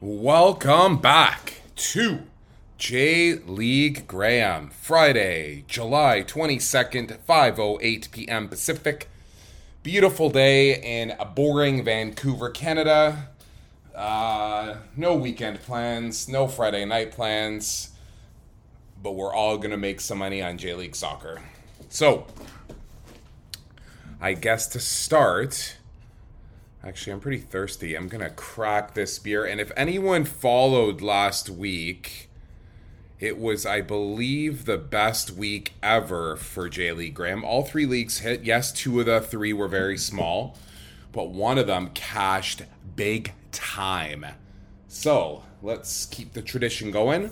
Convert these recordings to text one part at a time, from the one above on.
Welcome back to J League Graham, Friday, July 22nd, 5:08 p.m. Pacific. Beautiful day in a boring Vancouver, Canada. Uh, no weekend plans, no Friday night plans, but we're all gonna make some money on J League Soccer. So, I guess to start, actually, I'm pretty thirsty. I'm gonna crack this beer, and if anyone followed last week, it was, I believe, the best week ever for J League Graham. All three leagues hit. Yes, two of the three were very small, but one of them cashed big time. So let's keep the tradition going.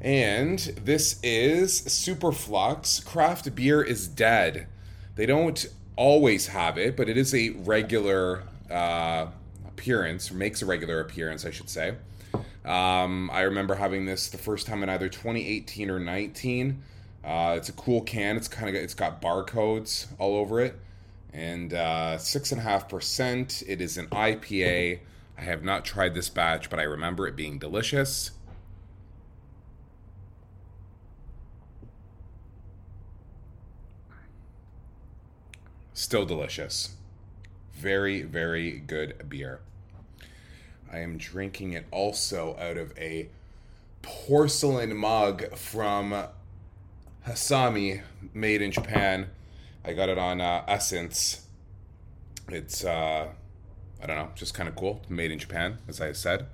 And this is Superflux. Craft beer is dead. They don't always have it, but it is a regular uh, appearance, makes a regular appearance, I should say. Um, I remember having this the first time in either 2018 or 19. Uh, it's a cool can. It's kind of it's got barcodes all over it, and uh, six and a half percent. It is an IPA. I have not tried this batch, but I remember it being delicious. Still delicious. Very, very good beer. I am drinking it also out of a porcelain mug from Hasami, made in Japan. I got it on uh, Ssense. It's, uh, I don't know, just kind of cool. Made in Japan, as I said.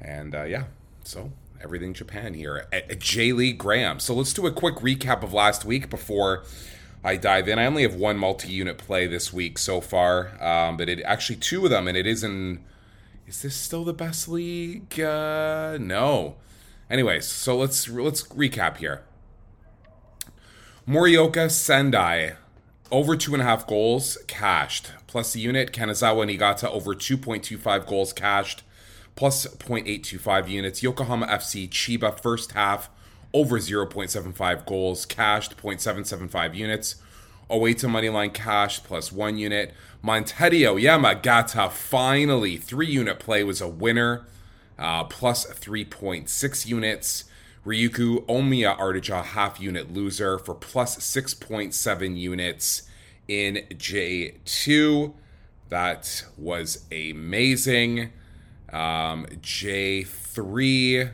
And uh, yeah, so everything Japan here at, J. Lee Graham. So let's do a quick recap of last week before I dive in. I only have one multi-unit play this week so far, um, but it actually two of them, and it is in. Is this still the best league? Uh, no. Anyways, so let's let's recap here. Morioka Sendai over two and a half goals cashed. Plus the unit Kanazawa Niigata over 2.25 goals cashed. Plus 0.825 units. Yokohama FC Chiba first half over 0.75 goals, cashed 0.775 units. Oita Moneyline cash plus one unit. Montedio Yamagata finally three unit play was a winner, uh, plus 3.6 units. Ryukyu Omiya Ardija half unit loser for plus 6.7 units in J2. That was amazing. Um, J3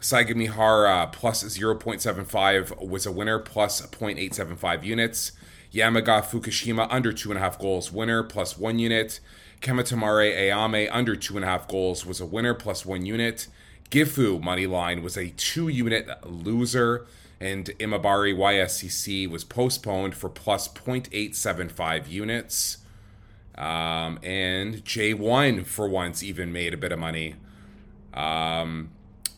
Sagamihara plus 0.75 was a winner, plus 0.875 units. Yamaga Fukushima under 2.5 goals, winner, plus 1 unit. Kamatamare Ayame under 2.5 goals was a winner, plus 1 unit. Gifu money line was a 2 unit loser. And Imabari YSCC was postponed for plus 0.875 units. Um, and J1 for once even made a bit of money. Um,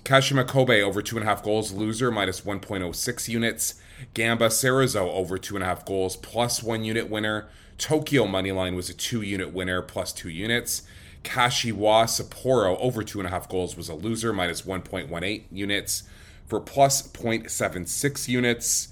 Kashima Kobe over two and a half goals, loser minus 1.06 units. Gamba Cerezo over two and a half goals, plus one unit winner. Tokyo Moneyline was a two unit winner, plus two units. Kashiwa Sapporo over two and a half goals was a loser, minus 1.18 units for plus 0.76 units.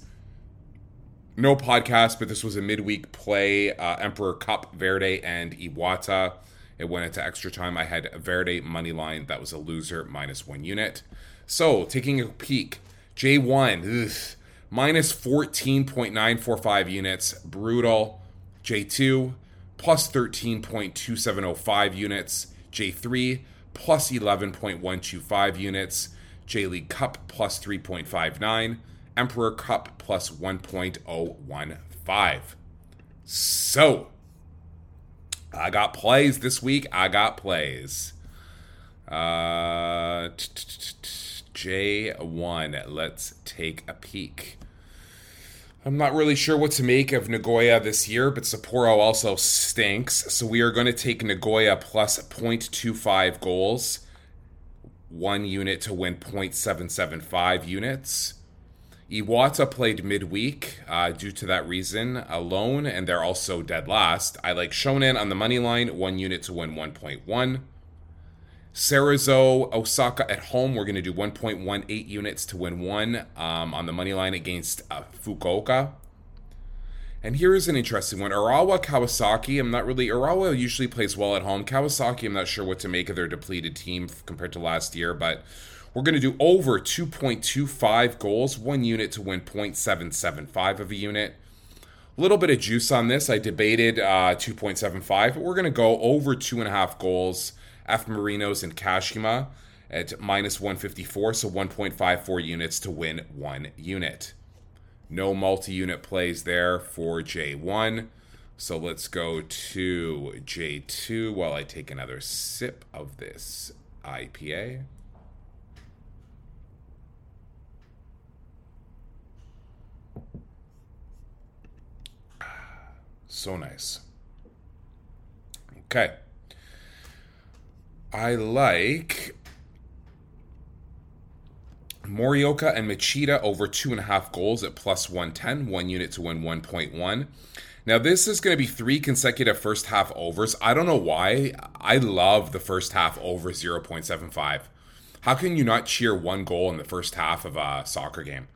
No podcast, but this was a midweek play. Uh, Emperor Cup, Verdy, and Iwata. It went into extra time. I had a Verdy money line. That was a loser, minus one unit. So, taking a peek, J1, ugh, minus 14.945 units. Brutal. J2, plus 13.2705 units. J3, plus 11.125 units. J League Cup, plus 3.59. Emperor Cup, plus 1.015. So, I got plays this week. I got plays. Uh, J1. Let's take a peek. I'm not really sure what to make of Nagoya this year, but Sapporo also stinks. So we are going to take Nagoya plus 0.25 goals, one unit to win 0.775 units. Iwata played midweek uh, due to that reason alone, and they're also dead last. I like Shonan on the money line, one unit to win 1.1. Cerezo Osaka at home, we're going to do 1.18 units to win one um, on the money line against uh, Fukuoka. And here is an interesting one. Urawa Kawasaki. I'm not really. Urawa usually plays well at home. Kawasaki, I'm not sure what to make of their depleted team compared to last year, but we're going to do over 2.25 goals, one unit to win 0.775 of a unit. A little bit of juice on this. I debated uh, 2.75, but we're going to go over two and a half goals. F Marinos and Kashima at minus 154, so 1.54 units to win one unit. No multi unit plays there for J1. So let's go to J2 while I take another sip of this IPA. So nice. Okay. I like Morioka and Machida over two and a half goals at plus 110, one unit to win 1.1. Now, this is going to be three consecutive first half overs. I don't know why. I love the first half over 0.75. How can you not cheer one goal in the first half of a soccer game?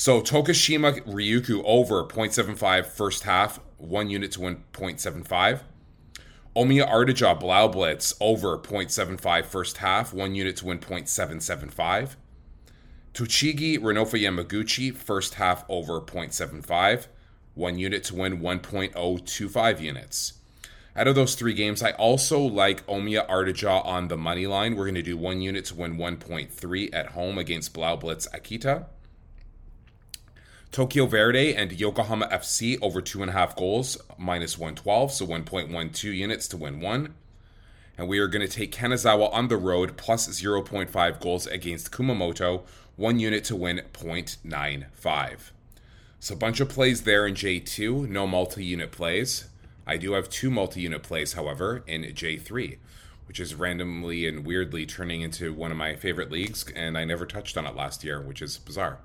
So, Tokushima Ryukyu over 0.75 first half, one unit to win 0.75. Omiya Ardija Blaublitz over 0.75 first half, one unit to win 0.775. Tochigi Renofa Yamaguchi, first half over 0.75, one unit to win 1.025 units. Out of those three games, I also like Omiya Ardija on the money line. We're going to do one unit to win 1.3 at home against Blaublitz Akita. Tokyo Verdy and Yokohama FC over two and a half goals, minus 112, so 1.12 units to win one. And we are going to take Kanazawa on the road plus 0.5 goals against Kumamoto, one unit to win 0.95. So a bunch of plays there in J2, no multi-unit plays. I do have two multi-unit plays, however, in J3, which is randomly and weirdly turning into one of my favorite leagues, and I never touched on it last year, which is bizarre.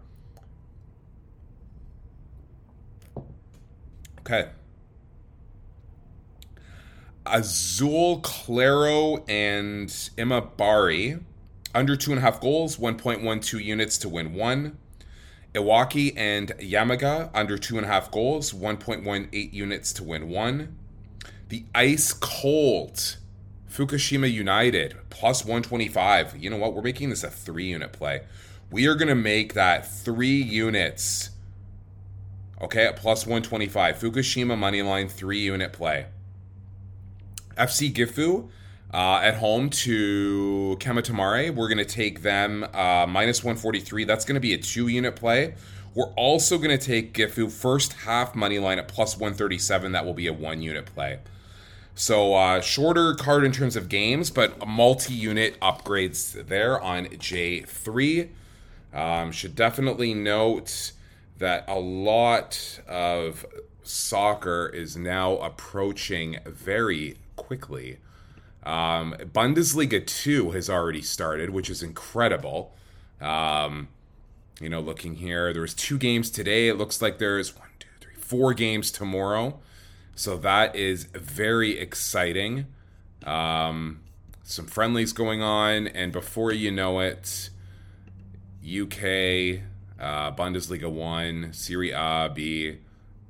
Okay. Azul Claro and Imabari under two and a half goals, 1.12 units to win one. Iwaki and Yamaga under two and a half goals, 1.18 units to win one. The ice cold Fukushima United plus 125. You know what? We're making this a three unit play. We are going to make that three units. Okay, at plus 125. Fukushima money line three unit play. FC Gifu uh, at home to Kamatamare. We're going to take them uh, minus 143. That's going to be a two unit play. We're also going to take Gifu first half money line at plus 137. That will be a one unit play. So, uh, shorter card in terms of games, but multi unit upgrades there on J3. Um, should definitely note that a lot of soccer is now approaching very quickly. Um, Bundesliga 2 has already started, which is incredible. Um, you know, looking here, there was two games today. It looks like there's one, two, three, four games tomorrow. So that is very exciting. Um, some friendlies going on, and before you know it, UK, uh, Bundesliga 1, Serie A, B,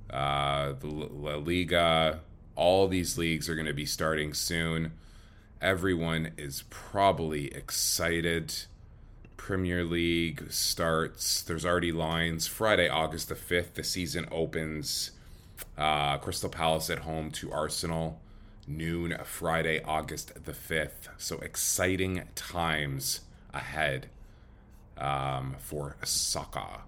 uh, the La Liga, all these leagues are going to be starting soon. Everyone is probably excited. Premier League starts. There's already lines. Friday, August the 5th, the season opens. Uh, Crystal Palace at home to Arsenal. Noon, Friday, August the 5th. So exciting times ahead um, for soccer.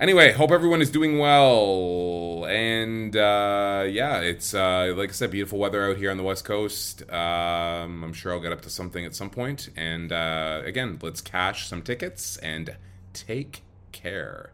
Anyway, hope everyone is doing well. And uh, yeah, it's uh, like I said, beautiful weather out here on the West Coast. Um, I'm sure I'll get up to something at some point. And uh, again, let's cash some tickets and take care.